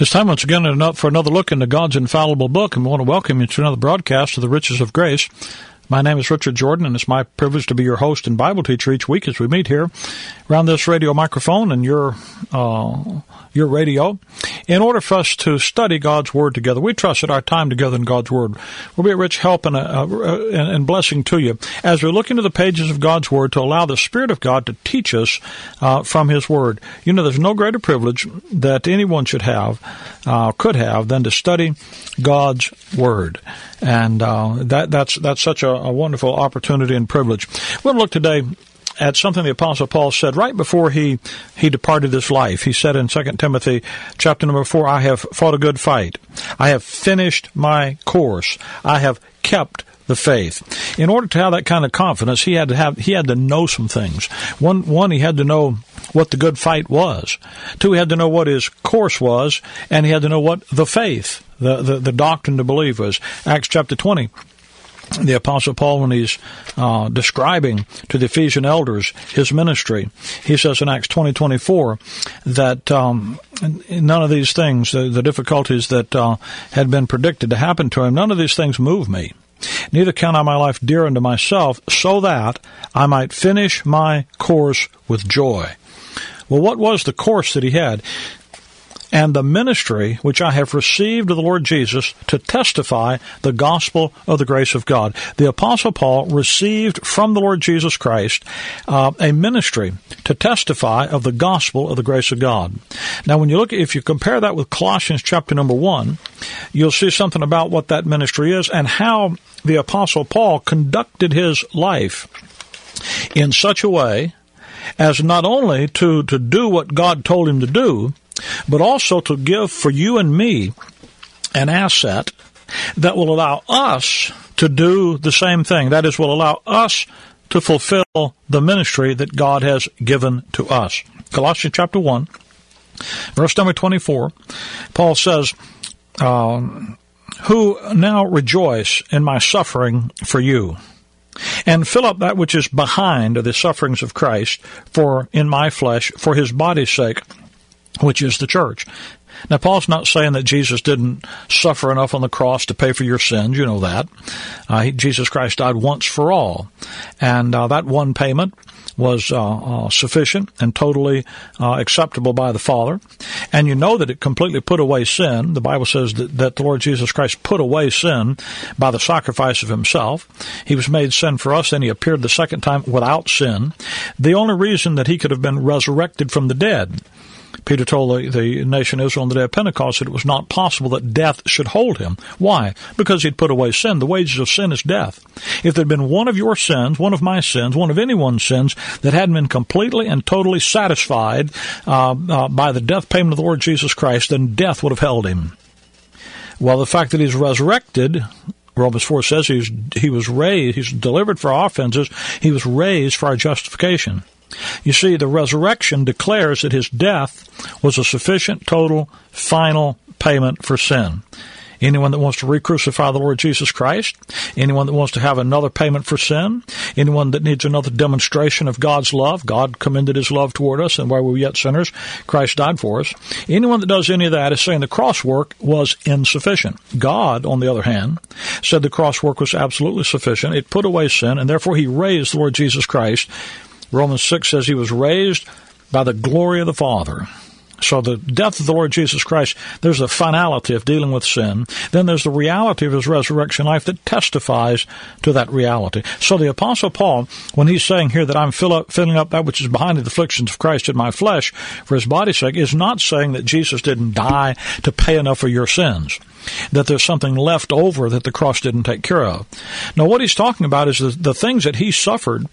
It's time once again for another look into God's infallible book, and we want to welcome you to another broadcast of the Riches of Grace. My name is Richard Jordan, and it's my privilege to be your host and Bible teacher each week as we meet here around this radio microphone and your uh, your radio. In order for us to study God's Word together, we trust that our time together in God's Word will be a rich help and, a, a, and blessing to you as we look into the pages of God's Word to allow the Spirit of God to teach us uh, from His Word. You know, there's no greater privilege that anyone should have, uh, could have, than to study God's Word and uh, that that's that's such a, a, wonderful opportunity and privilege. To look today at something the apostle Paul said right before he he departed this life. He said in 2 Timothy chapter number 4, I have fought a good fight. I have finished my course. I have kept the faith. In order to have that kind of confidence, he had to have he had to know some things. One one he had to know what the good fight was. Two, he had to know what his course was, and he had to know what the faith, the the, the doctrine to believe was. Acts chapter twenty the Apostle Paul, when he's uh, describing to the Ephesian elders his ministry, he says in Acts twenty twenty four that um, none of these things, the, the difficulties that uh, had been predicted to happen to him, none of these things move me. Neither count I my life dear unto myself, so that I might finish my course with joy. Well, what was the course that he had? And the ministry which I have received of the Lord Jesus to testify the gospel of the grace of God. The Apostle Paul received from the Lord Jesus Christ uh, a ministry to testify of the gospel of the grace of God. Now, when you look, if you compare that with Colossians chapter number one, you'll see something about what that ministry is and how the Apostle Paul conducted his life in such a way as not only to, to do what God told him to do, but also to give for you and me an asset that will allow us to do the same thing. That is, will allow us to fulfill the ministry that God has given to us. Colossians chapter 1, verse number 24, Paul says, um, Who now rejoice in my suffering for you and fill up that which is behind of the sufferings of Christ for in my flesh for his body's sake which is the church. Now, Paul's not saying that Jesus didn't suffer enough on the cross to pay for your sins. You know that. Uh, he, Jesus Christ died once for all. And uh, that one payment was uh, uh sufficient and totally uh, acceptable by the Father. And you know that it completely put away sin. The Bible says that, that the Lord Jesus Christ put away sin by the sacrifice of himself. He was made sin for us and he appeared the second time without sin. The only reason that he could have been resurrected from the dead Peter told the, the nation Israel on the day of Pentecost that it was not possible that death should hold him. Why? Because he'd put away sin. The wages of sin is death. If there'd been one of your sins, one of my sins, one of anyone's sins that hadn't been completely and totally satisfied uh, uh, by the death payment of the Lord Jesus Christ, then death would have held him. Well, the fact that he's resurrected Romans 4 says he's, he was raised, he's delivered for our offenses, he was raised for our justification. You see, the resurrection declares that his death was a sufficient, total, final payment for sin. Anyone that wants to re-crucify the Lord Jesus Christ, anyone that wants to have another payment for sin, anyone that needs another demonstration of God's love, God commended his love toward us, and while we were yet sinners, Christ died for us. Anyone that does any of that is saying the cross work was insufficient. God, on the other hand, said the cross work was absolutely sufficient. It put away sin, and therefore he raised the Lord Jesus Christ Romans 6 says he was raised by the glory of the Father. So the death of the Lord Jesus Christ, there's the finality of dealing with sin. Then there's the reality of his resurrection life that testifies to that reality. So the apostle Paul, when he's saying here that I'm fill up, filling up that which is behind the afflictions of Christ in my flesh for his body's sake, is not saying that Jesus didn't die to pay enough for your sins that there's something left over that the cross didn't take care of. Now, what he's talking about is the, the things that he suffered,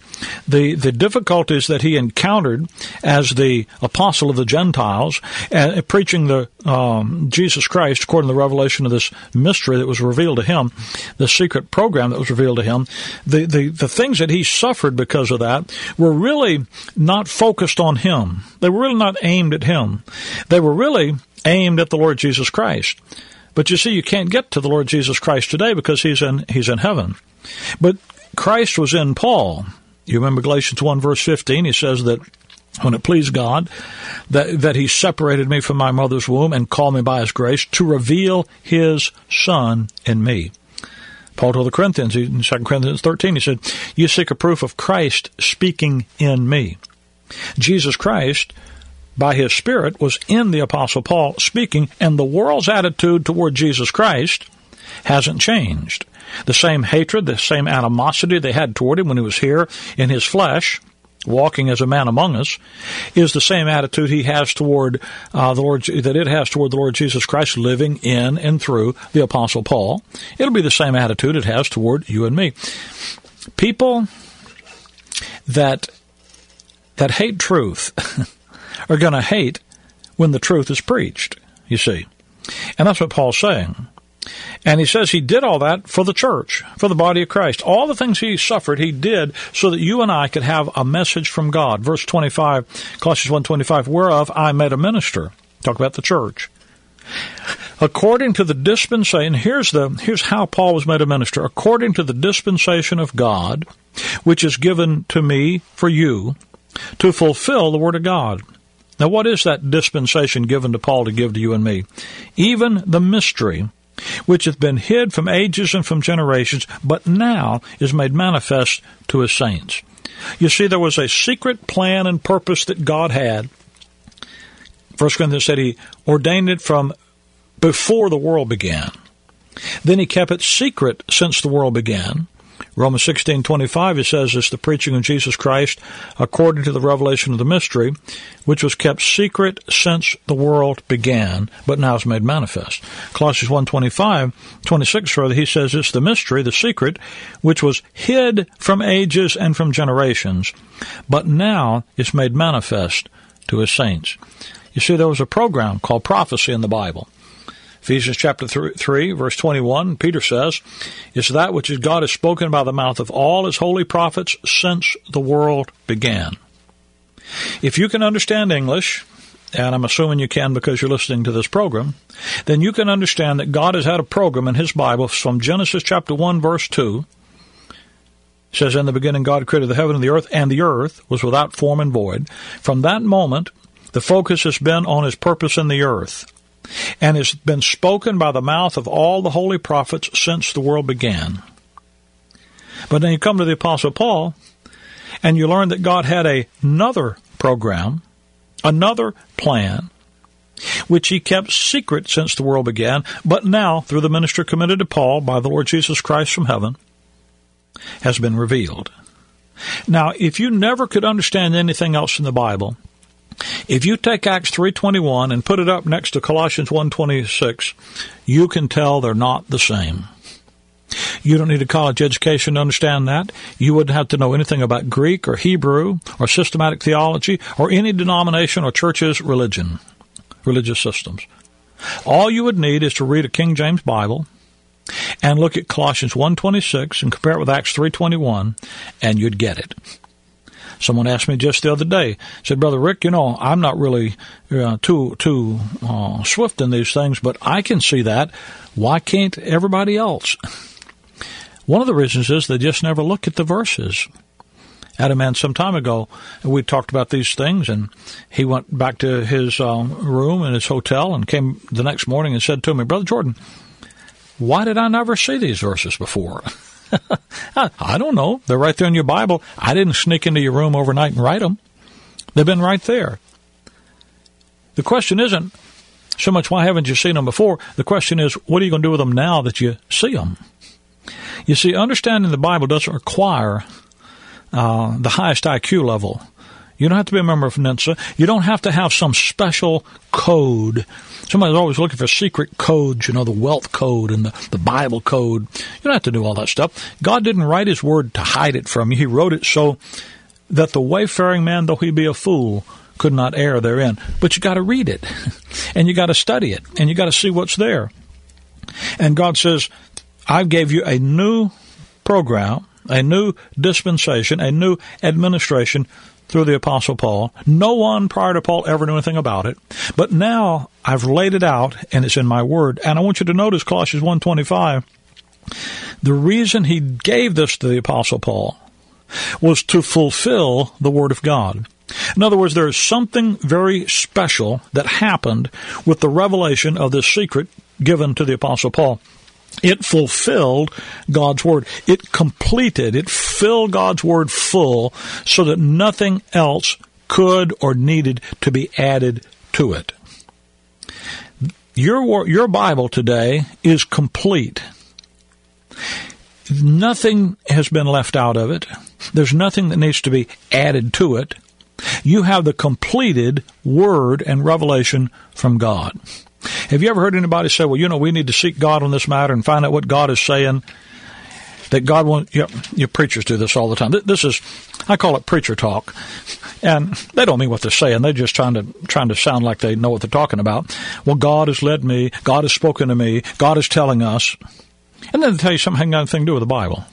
the, the difficulties that he encountered as the apostle of the Gentiles, uh, preaching the um, Jesus Christ according to the revelation of this mystery that was revealed to him, the secret program that was revealed to him. The, the, the things that he suffered because of that were really not focused on him. They were really not aimed at him. They were really aimed at the Lord Jesus Christ. But you see, you can't get to the Lord Jesus Christ today because he's in, he's in heaven. But Christ was in Paul. You remember Galatians 1 verse 15, he says that when it pleased God that, that he separated me from my mother's womb and called me by his grace to reveal his son in me. Paul told the Corinthians in 2 Corinthians 13, he said, You seek a proof of Christ speaking in me. Jesus Christ by his Spirit was in the Apostle Paul speaking, and the world's attitude toward Jesus Christ hasn't changed. The same hatred, the same animosity they had toward him when he was here in his flesh, walking as a man among us, is the same attitude he has toward uh, the Lord that it has toward the Lord Jesus Christ, living in and through the Apostle Paul. It'll be the same attitude it has toward you and me. People that that hate truth are going to hate when the truth is preached, you see. And that's what Paul's saying. And he says he did all that for the church, for the body of Christ. All the things he suffered, he did so that you and I could have a message from God. Verse 25, Colossians 1.25, whereof I made a minister. Talk about the church. According to the dispensation, here's the, here's how Paul was made a minister. According to the dispensation of God, which is given to me for you, to fulfill the word of God now, what is that dispensation given to Paul to give to you and me? Even the mystery which hath been hid from ages and from generations, but now is made manifest to his saints. You see, there was a secret plan and purpose that God had. First Corinthians said he ordained it from before the world began. Then he kept it secret since the world began. Romans 16:25 it says it's the preaching of Jesus Christ according to the revelation of the mystery which was kept secret since the world began but now is made manifest. Colossians 1:25 26 rather he says it's the mystery the secret which was hid from ages and from generations but now is made manifest to his saints. You see there was a program called prophecy in the Bible. Ephesians chapter 3, verse 21, Peter says, It's that which God has spoken by the mouth of all his holy prophets since the world began. If you can understand English, and I'm assuming you can because you're listening to this program, then you can understand that God has had a program in his Bible from Genesis chapter 1 verse 2. It says, In the beginning God created the heaven and the earth, and the earth was without form and void. From that moment, the focus has been on his purpose in the earth and has been spoken by the mouth of all the holy prophets since the world began. But then you come to the Apostle Paul, and you learn that God had a, another program, another plan, which he kept secret since the world began, but now, through the ministry committed to Paul by the Lord Jesus Christ from heaven, has been revealed. Now, if you never could understand anything else in the Bible, if you take Acts 3:21 and put it up next to Colossians 1:26, you can tell they're not the same. You don't need a college education to understand that. You wouldn't have to know anything about Greek or Hebrew or systematic theology or any denomination or church's religion, religious systems. All you would need is to read a King James Bible and look at Colossians 1:26 and compare it with Acts 3:21 and you'd get it. Someone asked me just the other day, said, Brother Rick, you know, I'm not really uh, too too uh, swift in these things, but I can see that. Why can't everybody else? One of the reasons is they just never look at the verses. I had a man some time ago, and we talked about these things, and he went back to his uh, room in his hotel and came the next morning and said to me, Brother Jordan, why did I never see these verses before? I don't know. They're right there in your Bible. I didn't sneak into your room overnight and write them. They've been right there. The question isn't so much why haven't you seen them before? The question is what are you going to do with them now that you see them? You see, understanding the Bible doesn't require uh, the highest IQ level. You don't have to be a member of Mensa. You don't have to have some special code. Somebody's always looking for secret codes, you know, the wealth code and the, the Bible code. You don't have to do all that stuff. God didn't write His Word to hide it from you. He wrote it so that the wayfaring man, though he be a fool, could not err therein. But you got to read it, and you got to study it, and you got to see what's there. And God says, I gave you a new program, a new dispensation, a new administration through the Apostle Paul. No one prior to Paul ever knew anything about it. But now I've laid it out and it's in my word. And I want you to notice Colossians 125. The reason he gave this to the Apostle Paul was to fulfill the Word of God. In other words, there is something very special that happened with the revelation of this secret given to the Apostle Paul. It fulfilled God's Word. It completed, it filled God's Word full so that nothing else could or needed to be added to it. Your, your Bible today is complete. Nothing has been left out of it. There's nothing that needs to be added to it. You have the completed Word and revelation from God. Have you ever heard anybody say, well, you know, we need to seek God on this matter and find out what God is saying? That God wants, you know, your preachers do this all the time. This is, I call it preacher talk. And they don't mean what they're saying. They're just trying to, trying to sound like they know what they're talking about. Well, God has led me. God has spoken to me. God is telling us. And then they tell you something nothing to do with the Bible.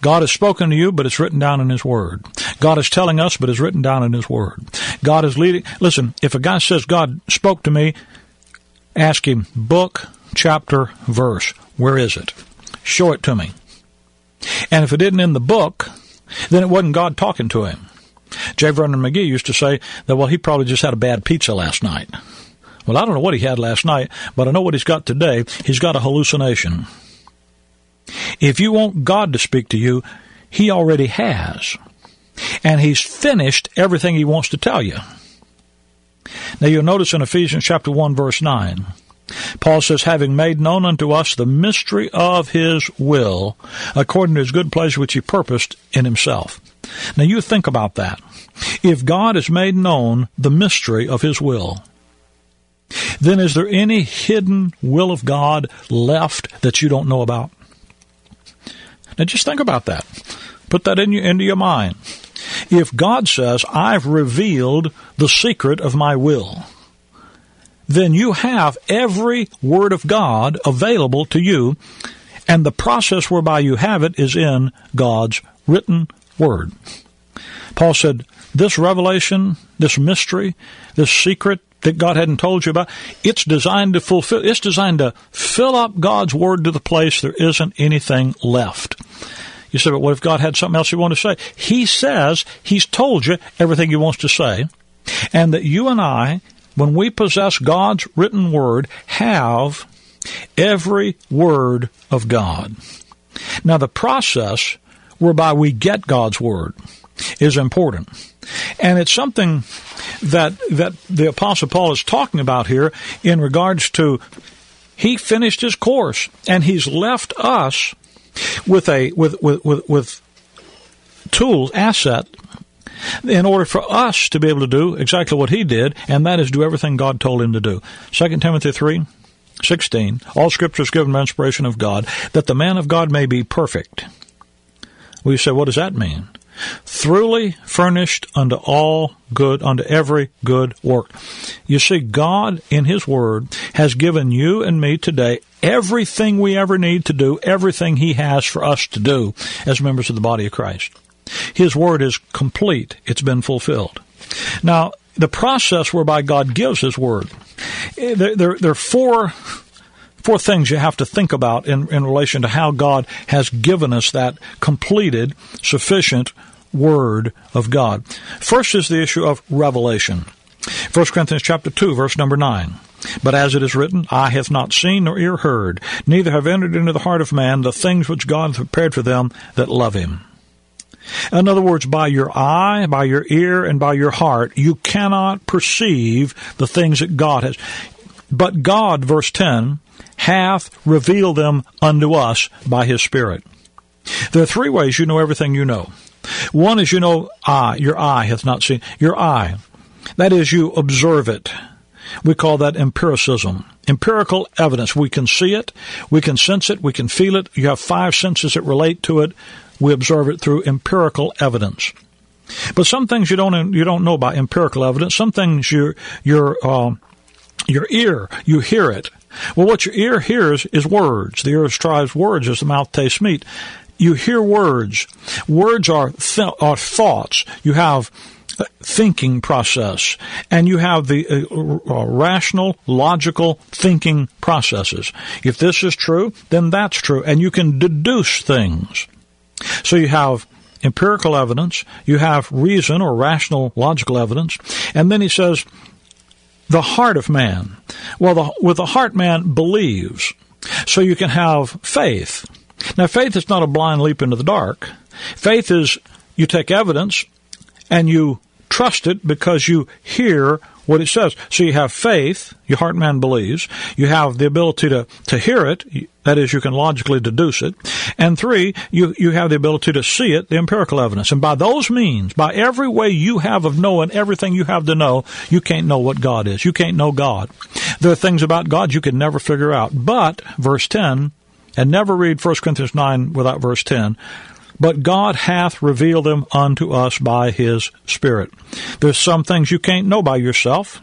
God has spoken to you, but it's written down in His Word. God is telling us, but it's written down in His Word. God is leading. Listen, if a guy says God spoke to me, Ask him, book, chapter, verse. Where is it? Show it to me. And if it isn't in the book, then it wasn't God talking to him. J. Vernon McGee used to say that, well, he probably just had a bad pizza last night. Well, I don't know what he had last night, but I know what he's got today. He's got a hallucination. If you want God to speak to you, he already has. And he's finished everything he wants to tell you. Now you'll notice in Ephesians chapter 1 verse 9, Paul says, having made known unto us the mystery of his will, according to his good pleasure which he purposed in himself. Now you think about that. If God has made known the mystery of his will, then is there any hidden will of God left that you don't know about? Now just think about that. Put that in your, into your mind. If God says, I've revealed the secret of my will, then you have every word of God available to you, and the process whereby you have it is in God's written word. Paul said, this revelation, this mystery, this secret that God hadn't told you about, it's designed to fulfill, it's designed to fill up God's word to the place there isn't anything left. You say, but what if God had something else he wanted to say? He says he's told you everything he wants to say, and that you and I, when we possess God's written word, have every word of God. Now, the process whereby we get God's word is important. And it's something that, that the apostle Paul is talking about here in regards to he finished his course and he's left us with a with with with, with tools asset in order for us to be able to do exactly what he did, and that is do everything God told him to do. 2 Timothy 3, 16, all scripture is given by inspiration of God, that the man of God may be perfect. We say, what does that mean? Throughly furnished unto all good, unto every good work. You see, God in His Word has given you and me today everything we ever need to do, everything He has for us to do as members of the body of Christ. His Word is complete. It's been fulfilled. Now, the process whereby God gives His Word, eh, there, there, there are four four things you have to think about in, in relation to how God has given us that completed, sufficient Word of God. First is the issue of revelation. 1 Corinthians chapter 2, verse number 9. But as it is written, Eye hath not seen nor ear heard, neither have entered into the heart of man the things which God hath prepared for them that love him. In other words, by your eye, by your ear, and by your heart, you cannot perceive the things that God has. But God, verse 10, hath revealed them unto us by his Spirit. There are three ways you know everything you know. One is you know eye, your eye hath not seen. Your eye. That is you observe it. We call that empiricism. Empirical evidence. We can see it, we can sense it, we can feel it. You have five senses that relate to it. We observe it through empirical evidence. But some things you don't you don't know by empirical evidence. Some things your your uh, your ear you hear it. Well, what your ear hears is words. The ear strives words as the mouth tastes meat. You hear words. Words are th- are thoughts. You have thinking process, and you have the uh, uh, rational, logical thinking processes. If this is true, then that's true, and you can deduce things. So you have empirical evidence, you have reason or rational, logical evidence, and then he says, the heart of man. Well, the, with the heart, man believes. So you can have faith. Now, faith is not a blind leap into the dark. Faith is you take evidence and you trust it because you hear what it says. So you have faith, your heart man believes. You have the ability to, to hear it, that is, you can logically deduce it. And three, you, you have the ability to see it, the empirical evidence. And by those means, by every way you have of knowing everything you have to know, you can't know what God is. You can't know God. There are things about God you can never figure out. But, verse 10, and never read 1 Corinthians 9 without verse 10, but God hath revealed them unto us by his Spirit. There's some things you can't know by yourself.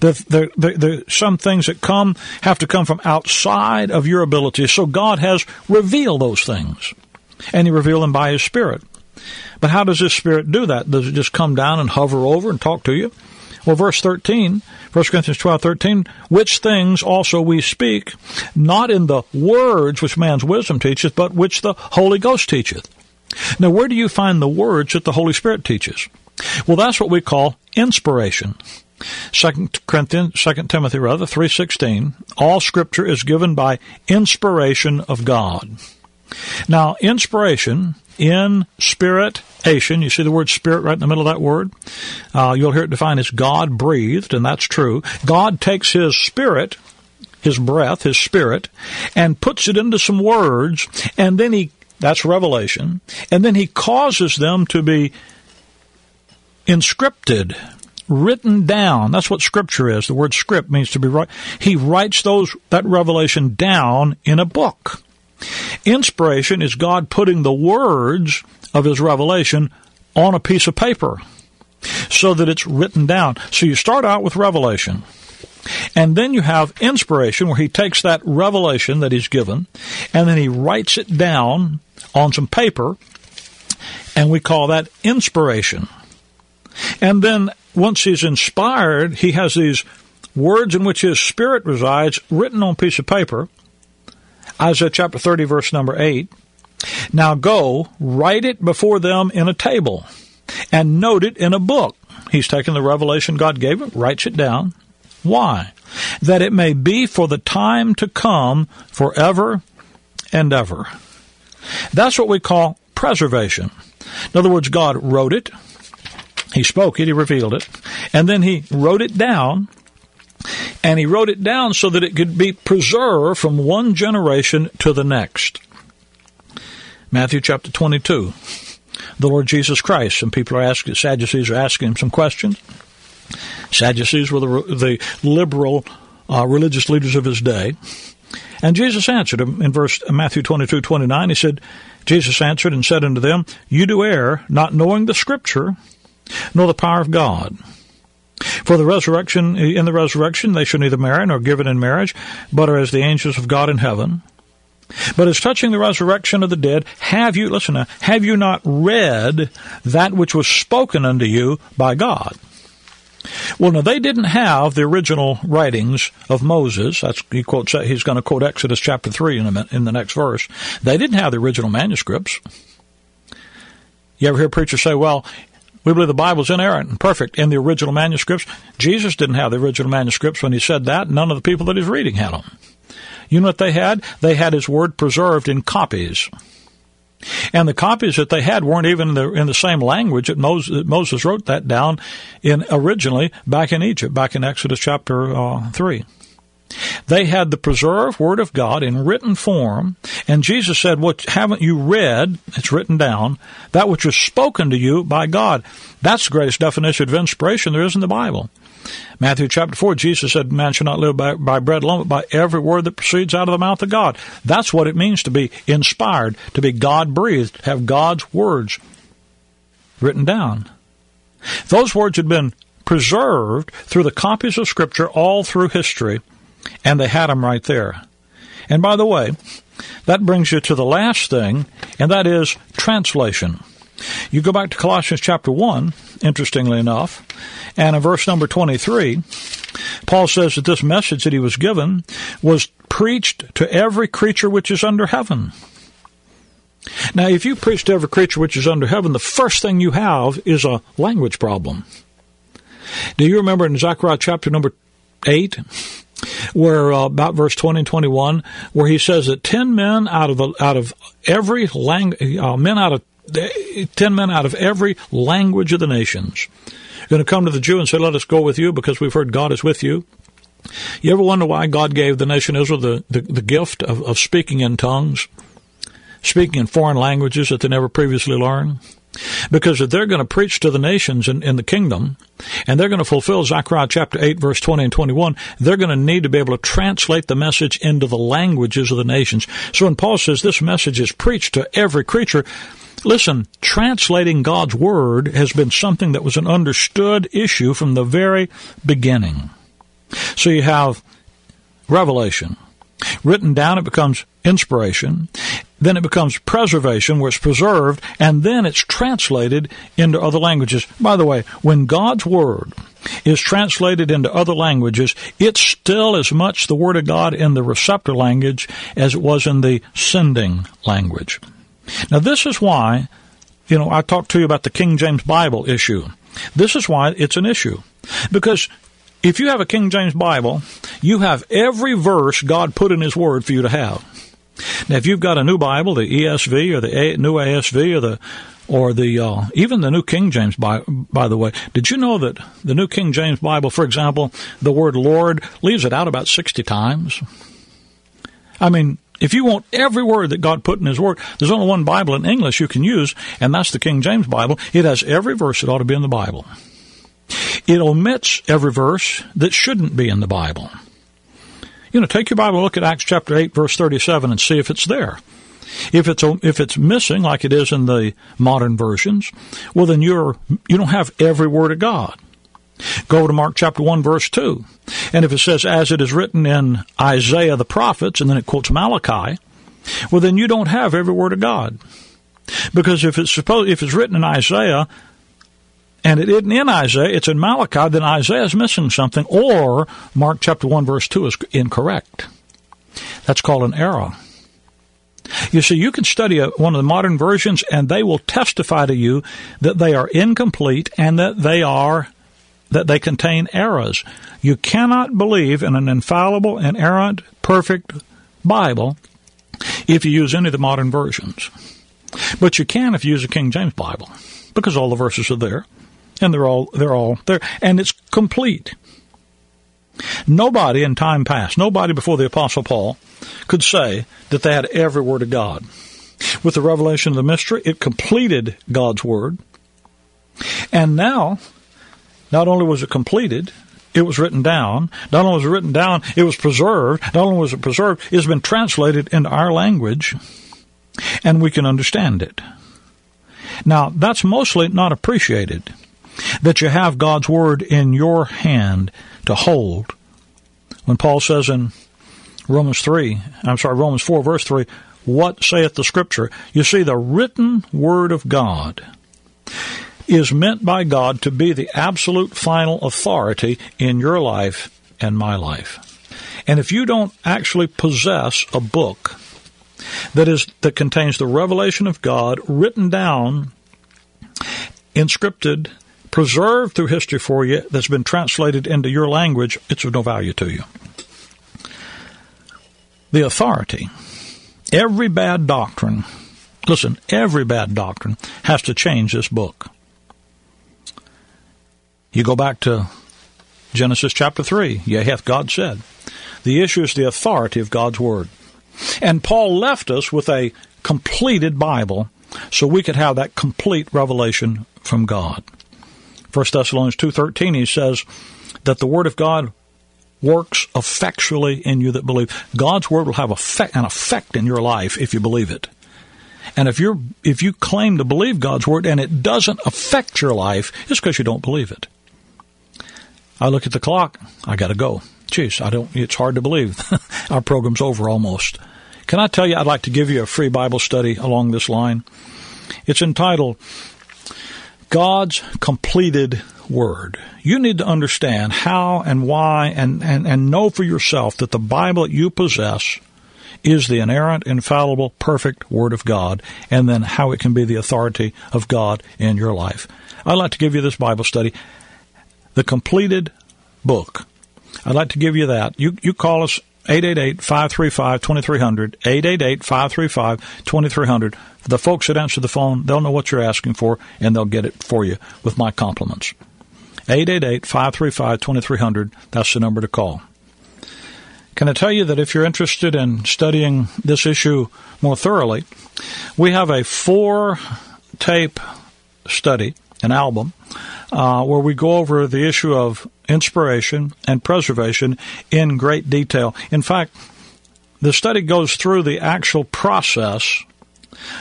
Some things that come have to come from outside of your ability. So God has revealed those things, and He revealed them by His Spirit. But how does His Spirit do that? Does it just come down and hover over and talk to you? Well, verse 13, 1 Corinthians 12, 13, which things also we speak, not in the words which man's wisdom teacheth, but which the Holy Ghost teacheth. Now, where do you find the words that the Holy Spirit teaches? Well, that's what we call inspiration. Second Corinthians, Second Timothy rather, three sixteen. All Scripture is given by inspiration of God. Now, inspiration in spirit-ation, you see the word spirit right in the middle of that word? Uh, you'll hear it defined as God breathed, and that's true. God takes His spirit, His breath, His spirit, and puts it into some words, and then He, that's revelation, and then He causes them to be inscripted, written down. That's what scripture is. The word script means to be right. He writes those, that revelation down in a book. Inspiration is God putting the words of His revelation on a piece of paper so that it's written down. So you start out with revelation. And then you have inspiration where he takes that revelation that he's given and then he writes it down on some paper and we call that inspiration. And then once he's inspired, he has these words in which his spirit resides written on a piece of paper Isaiah chapter 30, verse number 8. Now go, write it before them in a table, and note it in a book. He's taken the revelation God gave him, writes it down. Why? That it may be for the time to come forever and ever. That's what we call preservation. In other words, God wrote it, He spoke it, He revealed it, and then He wrote it down and he wrote it down so that it could be preserved from one generation to the next. Matthew chapter 22. The Lord Jesus Christ. Some people are asking, Sadducees are asking him some questions. Sadducees were the, the liberal uh, religious leaders of his day. And Jesus answered him in verse uh, Matthew 22, 29. He said, Jesus answered and said unto them, You do err, not knowing the Scripture, nor the power of God. For the resurrection, in the resurrection, they shall neither marry nor given in marriage, but are as the angels of God in heaven. But as touching the resurrection of the dead, have you, listen now, have you not read that which was spoken unto you by God? Well, no, they didn't have the original writings of Moses. That's he quotes. He's going to quote Exodus chapter three in, a, in the next verse. They didn't have the original manuscripts. You ever hear preachers say, "Well, we believe the Bible's inerrant and perfect in the original manuscripts. Jesus didn't have the original manuscripts when he said that. None of the people that he's reading had them. You know what they had? They had his word preserved in copies. And the copies that they had weren't even in the, in the same language that Moses, Moses, wrote that down in originally back in Egypt, back in Exodus chapter uh, 3. They had the preserved Word of God in written form, and Jesus said, What haven't you read? It's written down, that which was spoken to you by God. That's the greatest definition of inspiration there is in the Bible. Matthew chapter 4, Jesus said, Man shall not live by, by bread alone, but by every word that proceeds out of the mouth of God. That's what it means to be inspired, to be God breathed, have God's words written down. Those words had been preserved through the copies of Scripture all through history, and they had them right there. And by the way, that brings you to the last thing, and that is translation. You go back to Colossians chapter 1, interestingly enough, and in verse number 23, Paul says that this message that he was given was preached to every creature which is under heaven. Now, if you preach to every creature which is under heaven, the first thing you have is a language problem. Do you remember in Zechariah chapter number 8? Where uh, about verse 20 and 21 where he says that 10 men out of out of every language, uh, men out of 10 men out of every language of the nations. Are going to come to the Jew and say let us go with you because we've heard God is with you. You ever wonder why God gave the nation Israel the, the, the gift of, of speaking in tongues speaking in foreign languages that they never previously learned because if they're going to preach to the nations in, in the kingdom, and they're going to fulfill Zechariah chapter 8, verse 20 and 21, they're going to need to be able to translate the message into the languages of the nations. So when Paul says this message is preached to every creature, listen, translating God's word has been something that was an understood issue from the very beginning. So you have revelation. Written down, it becomes inspiration. Then it becomes preservation, where it's preserved, and then it's translated into other languages. By the way, when God's Word is translated into other languages, it's still as much the Word of God in the receptor language as it was in the sending language. Now, this is why, you know, I talked to you about the King James Bible issue. This is why it's an issue. Because if you have a King James Bible, you have every verse God put in His Word for you to have. Now, if you've got a new Bible, the ESV or the a- new ASV or the or the uh, even the New King James Bible, by the way, did you know that the New King James Bible, for example, the word Lord leaves it out about sixty times? I mean, if you want every word that God put in His Word, there's only one Bible in English you can use, and that's the King James Bible. It has every verse that ought to be in the Bible. It omits every verse that shouldn't be in the Bible. You know, take your Bible, look at Acts chapter 8, verse 37, and see if it's there. If it's if it's missing, like it is in the modern versions, well, then you're you don't have every word of God. Go to Mark chapter 1, verse 2. And if it says, as it is written in Isaiah the prophets, and then it quotes Malachi, well, then you don't have every word of God. Because if it's supposed, if it's written in Isaiah, and it isn't in Isaiah, it's in Malachi, then Isaiah is missing something, or Mark chapter 1 verse 2 is incorrect. That's called an error. You see, you can study one of the modern versions and they will testify to you that they are incomplete and that they are that they contain errors. You cannot believe in an infallible, inerrant, perfect Bible if you use any of the modern versions. But you can if you use a King James Bible because all the verses are there and they're all they're all there, and it's complete. Nobody in time past, nobody before the Apostle Paul, could say that they had every word of God. With the revelation of the mystery, it completed God's word. And now, not only was it completed, it was written down. Not only was it written down, it was preserved. Not only was it preserved, it's been translated into our language, and we can understand it. Now, that's mostly not appreciated that you have God's Word in your hand to hold. When Paul says in Romans 3, I'm sorry, Romans 4, verse 3, what saith the Scripture? You see, the written Word of God is meant by God to be the absolute final authority in your life and my life. And if you don't actually possess a book that is that contains the revelation of God written down, inscripted, preserved through history for you that's been translated into your language, it's of no value to you. The authority. Every bad doctrine, listen, every bad doctrine has to change this book. You go back to Genesis chapter 3. Yea, hath God said. The issue is the authority of God's Word. And Paul left us with a completed Bible so we could have that complete revelation from God. 1 Thessalonians 2.13, he says that the Word of God works effectually in you that believe. God's Word will have effect, an effect in your life if you believe it. And if you're if you claim to believe God's word and it doesn't affect your life, it's because you don't believe it. I look at the clock. I got to go. Jeez, I don't. It's hard to believe. Our program's over almost. Can I tell you? I'd like to give you a free Bible study along this line. It's entitled God's Completed Word. You need to understand how and why and, and, and know for yourself that the Bible that you possess is the inerrant, infallible, perfect Word of God, and then how it can be the authority of God in your life. I'd like to give you this Bible study, the completed book. I'd like to give you that. You, you call us 888-535-2300, 888-535-2300. The folks that answer the phone, they'll know what you're asking for, and they'll get it for you with my compliments. 888-535-2300, that's the number to call. Can I tell you that if you're interested in studying this issue more thoroughly, we have a four tape study, an album, uh, where we go over the issue of inspiration and preservation in great detail. In fact, the study goes through the actual process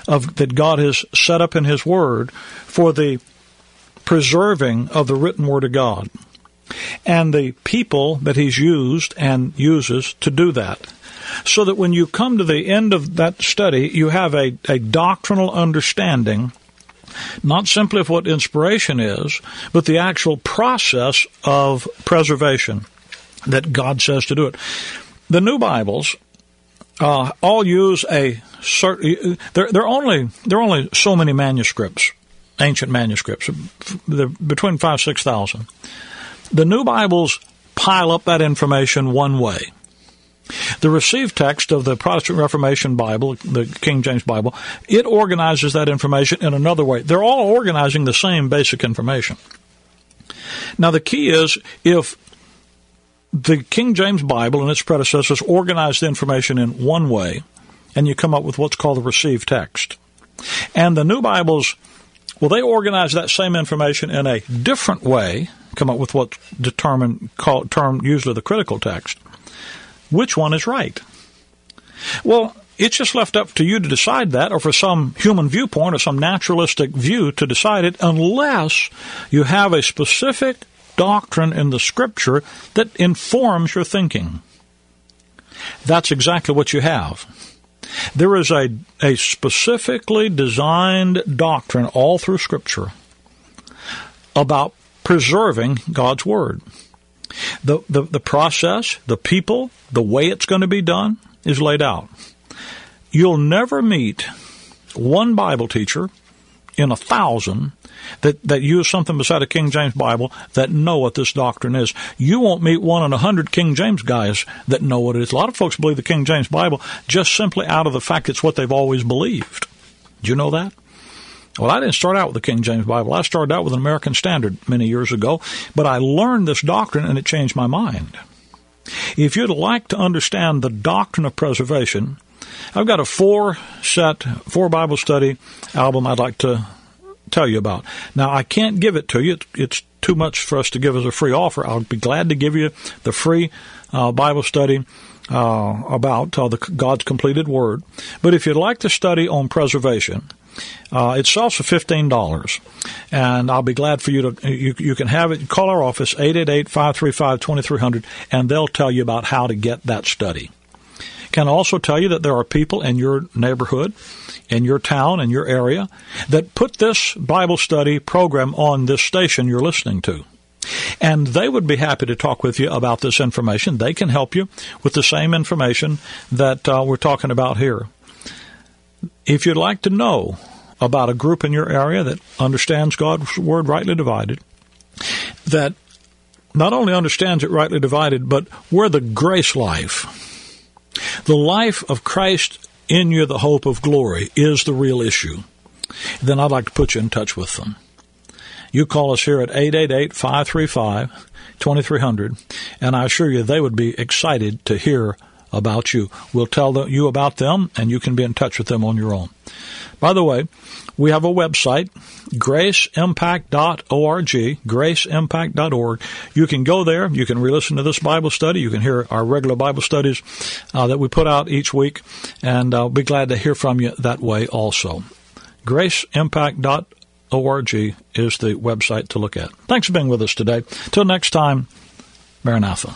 of that God has set up in His Word for the preserving of the written Word of God and the people that he's used and uses to do that. So that when you come to the end of that study, you have a, a doctrinal understanding, not simply of what inspiration is, but the actual process of preservation that God says to do it. The new Bibles uh, all use a certain. There, there are only there are only so many manuscripts, ancient manuscripts, between five six thousand. The new Bibles pile up that information one way. The received text of the Protestant Reformation Bible, the King James Bible, it organizes that information in another way. They're all organizing the same basic information. Now, the key is if the King James Bible and its predecessors organized the information in one way, and you come up with what's called the received text. And the new Bibles, well, they organize that same information in a different way come up with what's determined, call, termed usually the critical text. Which one is right? Well, it's just left up to you to decide that, or for some human viewpoint or some naturalistic view to decide it, unless you have a specific doctrine in the Scripture that informs your thinking. That's exactly what you have. There is a, a specifically designed doctrine all through Scripture about preserving God's Word. The, the, the process, the people, the way it's going to be done is laid out. You'll never meet one Bible teacher in a thousand that, that use something beside a King James Bible that know what this doctrine is. You won't meet one in a hundred King James guys that know what it is. A lot of folks believe the King James Bible just simply out of the fact it's what they've always believed. Do you know that? Well, I didn't start out with the King James Bible. I started out with an American Standard many years ago, but I learned this doctrine and it changed my mind. If you'd like to understand the doctrine of preservation, I've got a four set, four Bible study album I'd like to tell you about. Now, I can't give it to you. It's too much for us to give as a free offer. I'll be glad to give you the free uh, Bible study uh, about uh, the God's completed Word. But if you'd like to study on preservation, uh, it sells for fifteen dollars, and I'll be glad for you to you, you can have it. Call our office 888-535-2300, and they'll tell you about how to get that study. Can also tell you that there are people in your neighborhood, in your town, in your area, that put this Bible study program on this station you're listening to. And they would be happy to talk with you about this information. They can help you with the same information that uh, we're talking about here. If you'd like to know about a group in your area that understands God's Word rightly divided, that not only understands it rightly divided, but where the grace life, the life of Christ in you, the hope of glory, is the real issue, then I'd like to put you in touch with them. You call us here at 888 535 2300, and I assure you they would be excited to hear about you. We'll tell you about them, and you can be in touch with them on your own. By the way, we have a website, graceimpact.org, graceimpact.org. You can go there. You can re-listen to this Bible study. You can hear our regular Bible studies uh, that we put out each week, and I'll be glad to hear from you that way also. graceimpact.org is the website to look at. Thanks for being with us today. Till next time, Maranatha.